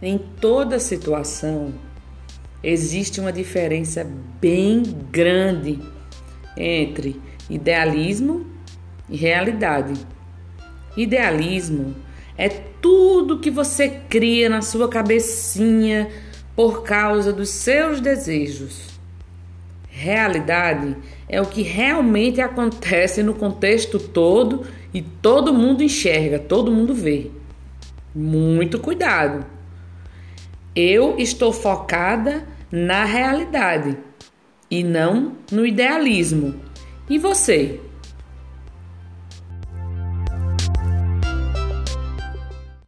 Em toda situação, existe uma diferença bem grande entre idealismo e realidade. Idealismo é tudo que você cria na sua cabecinha por causa dos seus desejos. Realidade é o que realmente acontece no contexto todo e todo mundo enxerga, todo mundo vê. Muito cuidado. Eu estou focada na realidade e não no idealismo. E você?